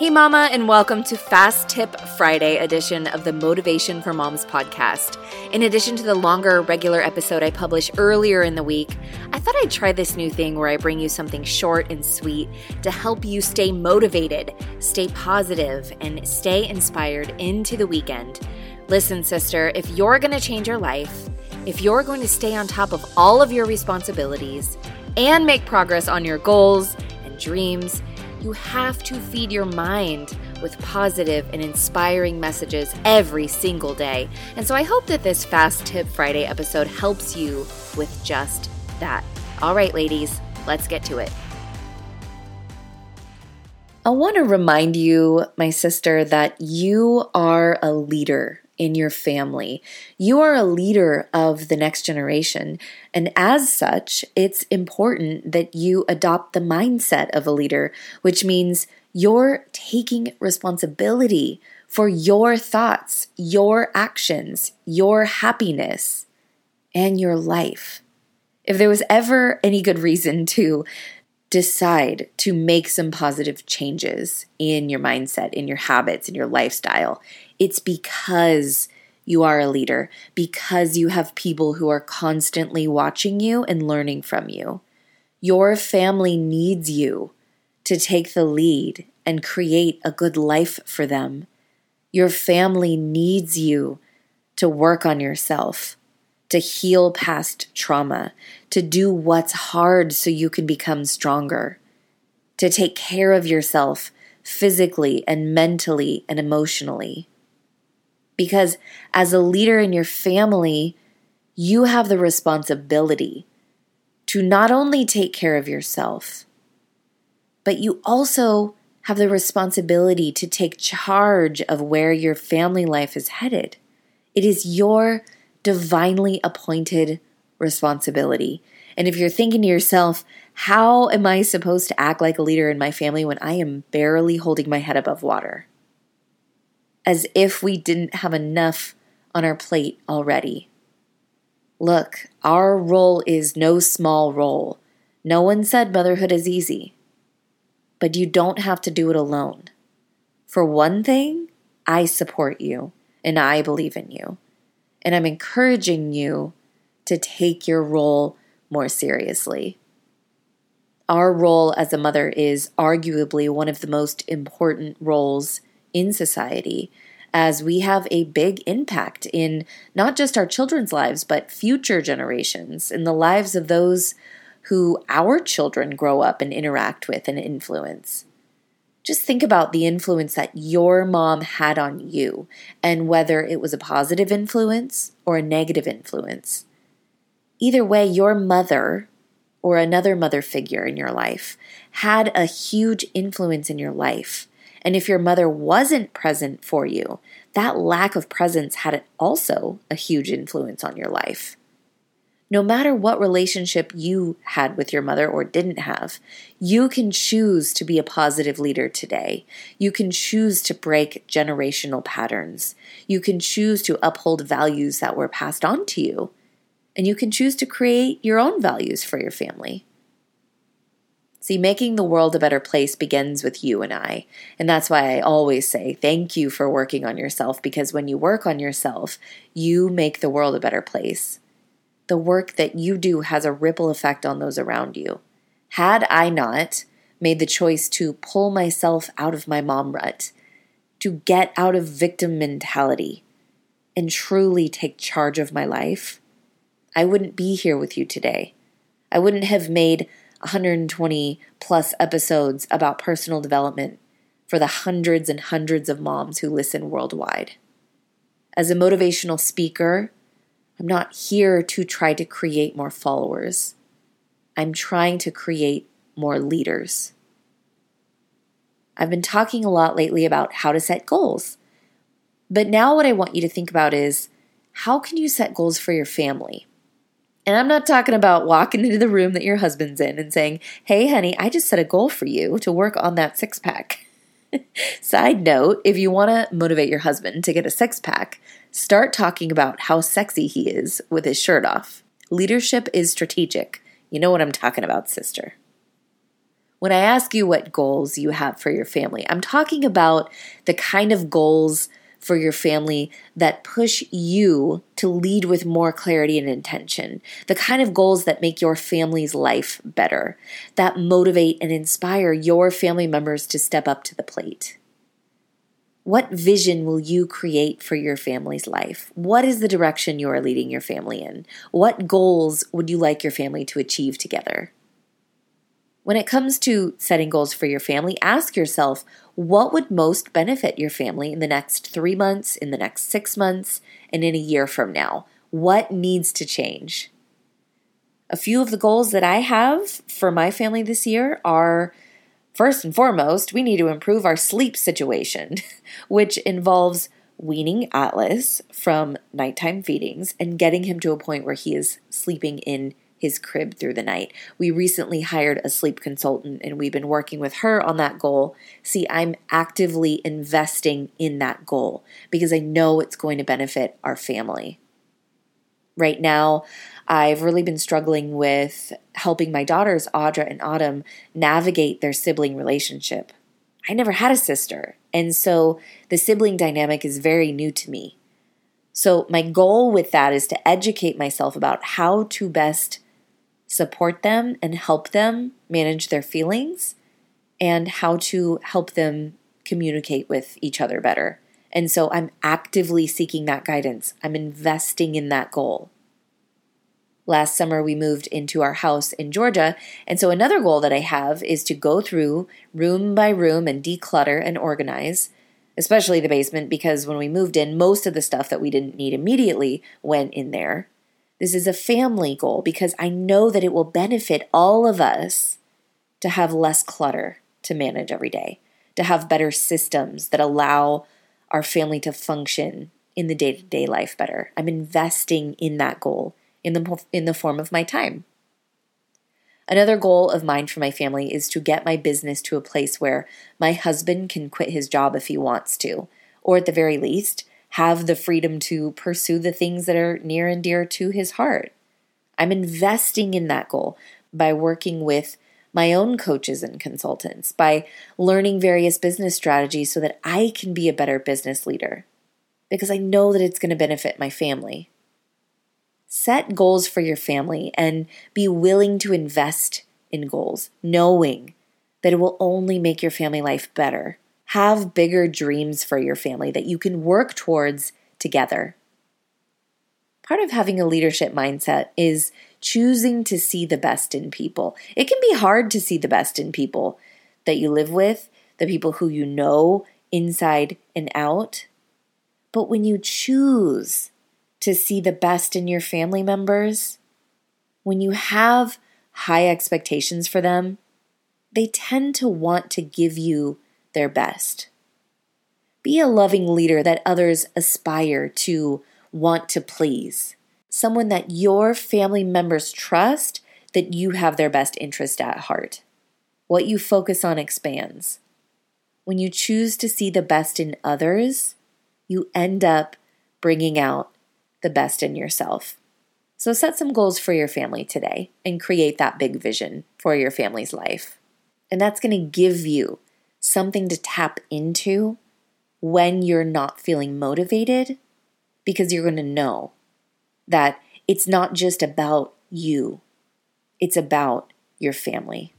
Hey, Mama, and welcome to Fast Tip Friday edition of the Motivation for Moms podcast. In addition to the longer regular episode I publish earlier in the week, I thought I'd try this new thing where I bring you something short and sweet to help you stay motivated, stay positive, and stay inspired into the weekend. Listen, sister, if you're going to change your life, if you're going to stay on top of all of your responsibilities and make progress on your goals and dreams, you have to feed your mind with positive and inspiring messages every single day. And so I hope that this Fast Tip Friday episode helps you with just that. All right, ladies, let's get to it. I want to remind you, my sister, that you are a leader in your family. You are a leader of the next generation. And as such, it's important that you adopt the mindset of a leader, which means you're taking responsibility for your thoughts, your actions, your happiness, and your life. If there was ever any good reason to decide to make some positive changes in your mindset, in your habits, in your lifestyle, it's because you are a leader, because you have people who are constantly watching you and learning from you. Your family needs you to take the lead and create a good life for them. Your family needs you to work on yourself, to heal past trauma, to do what's hard so you can become stronger, to take care of yourself physically and mentally and emotionally. Because as a leader in your family, you have the responsibility to not only take care of yourself, but you also have the responsibility to take charge of where your family life is headed. It is your divinely appointed responsibility. And if you're thinking to yourself, how am I supposed to act like a leader in my family when I am barely holding my head above water? as if we didn't have enough on our plate already. Look, our role is no small role. No one said motherhood is easy. But you don't have to do it alone. For one thing, I support you and I believe in you. And I'm encouraging you to take your role more seriously. Our role as a mother is arguably one of the most important roles in society as we have a big impact in not just our children's lives, but future generations, in the lives of those who our children grow up and interact with and influence. Just think about the influence that your mom had on you and whether it was a positive influence or a negative influence. Either way, your mother or another mother figure in your life had a huge influence in your life. And if your mother wasn't present for you, that lack of presence had also a huge influence on your life. No matter what relationship you had with your mother or didn't have, you can choose to be a positive leader today. You can choose to break generational patterns. You can choose to uphold values that were passed on to you. And you can choose to create your own values for your family. See, making the world a better place begins with you and I. And that's why I always say thank you for working on yourself because when you work on yourself, you make the world a better place. The work that you do has a ripple effect on those around you. Had I not made the choice to pull myself out of my mom rut, to get out of victim mentality, and truly take charge of my life, I wouldn't be here with you today. I wouldn't have made 120 plus episodes about personal development for the hundreds and hundreds of moms who listen worldwide. As a motivational speaker, I'm not here to try to create more followers. I'm trying to create more leaders. I've been talking a lot lately about how to set goals. But now, what I want you to think about is how can you set goals for your family? And I'm not talking about walking into the room that your husband's in and saying, Hey, honey, I just set a goal for you to work on that six pack. Side note if you want to motivate your husband to get a six pack, start talking about how sexy he is with his shirt off. Leadership is strategic. You know what I'm talking about, sister. When I ask you what goals you have for your family, I'm talking about the kind of goals for your family that push you to lead with more clarity and intention, the kind of goals that make your family's life better, that motivate and inspire your family members to step up to the plate. What vision will you create for your family's life? What is the direction you are leading your family in? What goals would you like your family to achieve together? When it comes to setting goals for your family, ask yourself what would most benefit your family in the next three months, in the next six months, and in a year from now? What needs to change? A few of the goals that I have for my family this year are first and foremost, we need to improve our sleep situation, which involves weaning Atlas from nighttime feedings and getting him to a point where he is sleeping in his crib through the night. We recently hired a sleep consultant and we've been working with her on that goal. See, I'm actively investing in that goal because I know it's going to benefit our family. Right now, I've really been struggling with helping my daughters, Audra and Autumn, navigate their sibling relationship. I never had a sister, and so the sibling dynamic is very new to me. So, my goal with that is to educate myself about how to best support them and help them manage their feelings and how to help them communicate with each other better. And so I'm actively seeking that guidance. I'm investing in that goal. Last summer, we moved into our house in Georgia. And so, another goal that I have is to go through room by room and declutter and organize, especially the basement, because when we moved in, most of the stuff that we didn't need immediately went in there. This is a family goal because I know that it will benefit all of us to have less clutter to manage every day, to have better systems that allow our family to function in the day to day life better. I'm investing in that goal in the, in the form of my time. Another goal of mine for my family is to get my business to a place where my husband can quit his job if he wants to, or at the very least, have the freedom to pursue the things that are near and dear to his heart. I'm investing in that goal by working with my own coaches and consultants, by learning various business strategies so that I can be a better business leader because I know that it's going to benefit my family. Set goals for your family and be willing to invest in goals, knowing that it will only make your family life better have bigger dreams for your family that you can work towards together. Part of having a leadership mindset is choosing to see the best in people. It can be hard to see the best in people that you live with, the people who you know inside and out. But when you choose to see the best in your family members, when you have high expectations for them, they tend to want to give you their best. Be a loving leader that others aspire to want to please. Someone that your family members trust that you have their best interest at heart. What you focus on expands. When you choose to see the best in others, you end up bringing out the best in yourself. So set some goals for your family today and create that big vision for your family's life. And that's going to give you something to tap into when you're not feeling motivated because you're going to know that it's not just about you, it's about your family.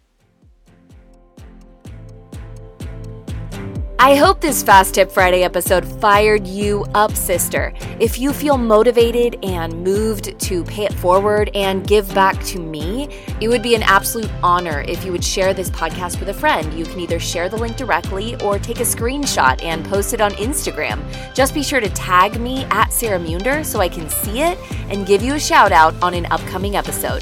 I hope this Fast Tip Friday episode fired you up, sister. If you feel motivated and moved to pay it forward and give back to me, it would be an absolute honor if you would share this podcast with a friend. You can either share the link directly or take a screenshot and post it on Instagram. Just be sure to tag me at Sarah Monder so I can see it and give you a shout out on an upcoming episode.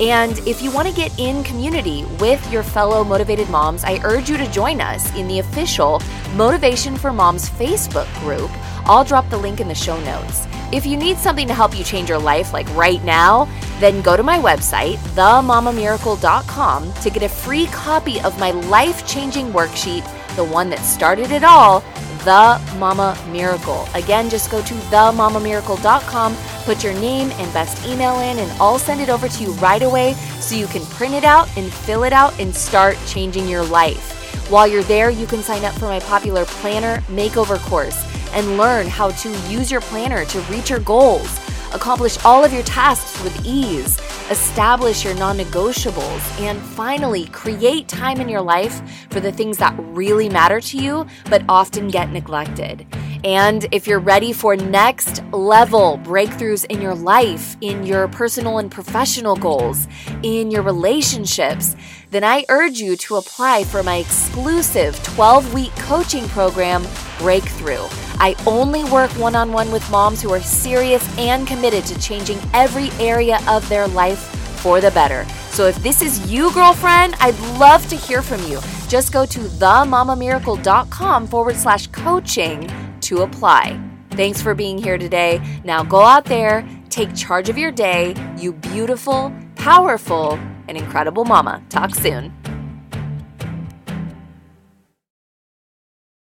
And if you want to get in community with your fellow motivated moms, I urge you to join us in the official Motivation for Moms Facebook group. I'll drop the link in the show notes. If you need something to help you change your life, like right now, then go to my website, themamamiracle.com, to get a free copy of my life changing worksheet, the one that started it all The Mama Miracle. Again, just go to themamamiracle.com, put your name and best email in, and I'll send it over to you right away so you can print it out and fill it out and start changing your life. While you're there, you can sign up for my popular planner makeover course and learn how to use your planner to reach your goals, accomplish all of your tasks with ease, establish your non negotiables, and finally create time in your life for the things that really matter to you but often get neglected. And if you're ready for next level breakthroughs in your life, in your personal and professional goals, in your relationships, then I urge you to apply for my exclusive 12 week coaching program, Breakthrough. I only work one on one with moms who are serious and committed to changing every area of their life for the better. So if this is you, girlfriend, I'd love to hear from you. Just go to themamamiracle.com forward slash coaching to apply. Thanks for being here today. Now go out there, take charge of your day, you beautiful, powerful, and incredible mama. Talk soon.